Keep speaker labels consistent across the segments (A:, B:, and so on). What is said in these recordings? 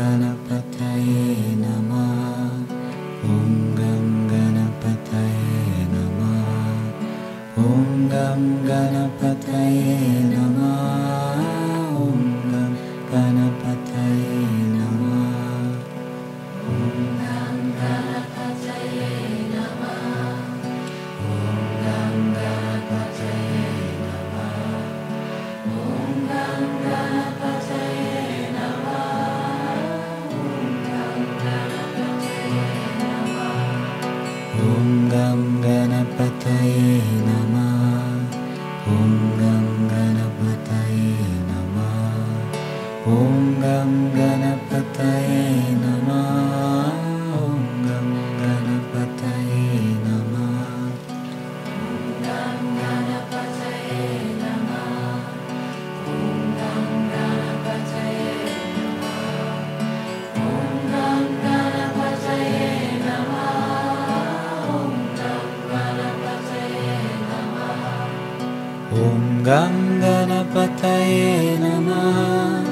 A: प्राणप्रथय ॐ गं ङ्गणपतयिन गणपतये नमः।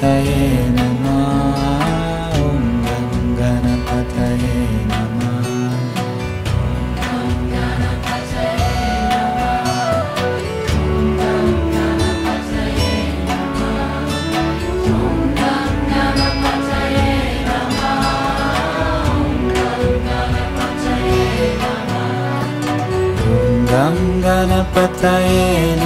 A: गणपतये नमः ॐ गं गणपतये नमः गं गणपतये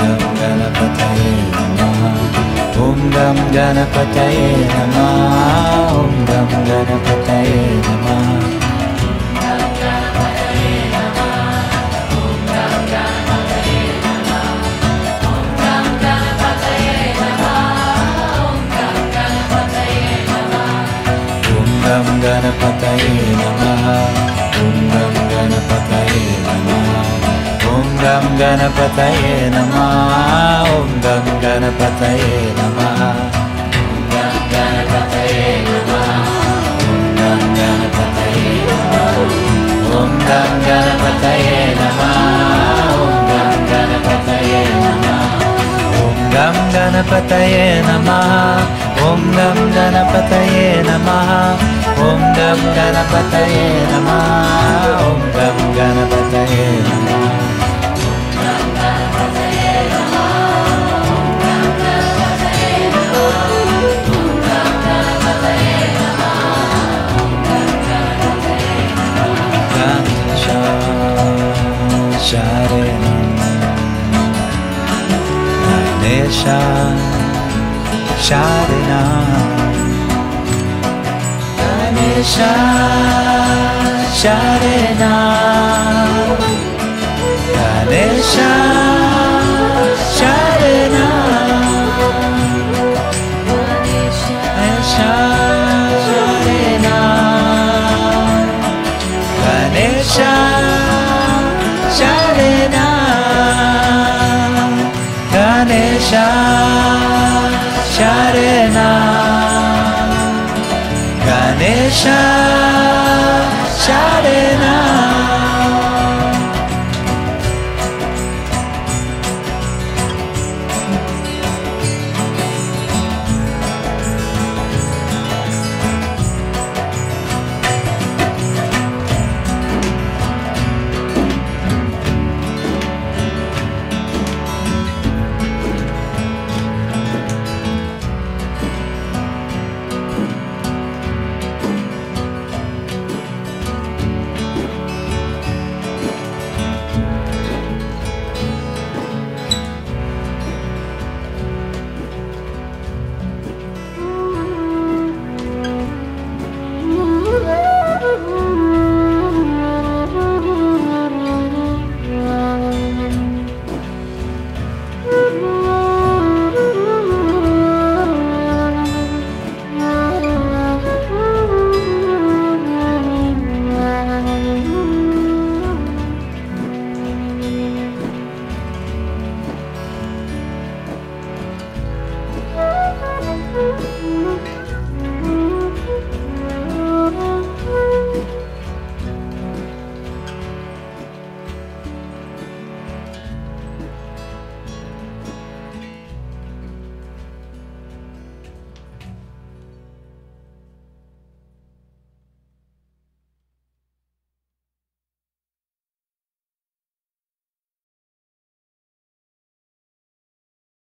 A: Gam Ganapataye Namaha Om Gam Ganapataye Namaha. Om Gam Ganapataye Namaha Om Gam Ganapataye Namaha Om Gam Ganapataye Namaha. गं गणपतये नमः ॐ गं गणपतये नमः गं गणपतये नमः ॐ गं गणपतये नमः ॐ गं गणपतये नमः ॐ गं गणपतये नमः ॐ गं गणपतये नमः ॐ गं गणपतये नमः ॐ गं गणपतये नमः ॐ गं गणपतये sha shining on. Time is shine, shining Sharana Ganesha Sharana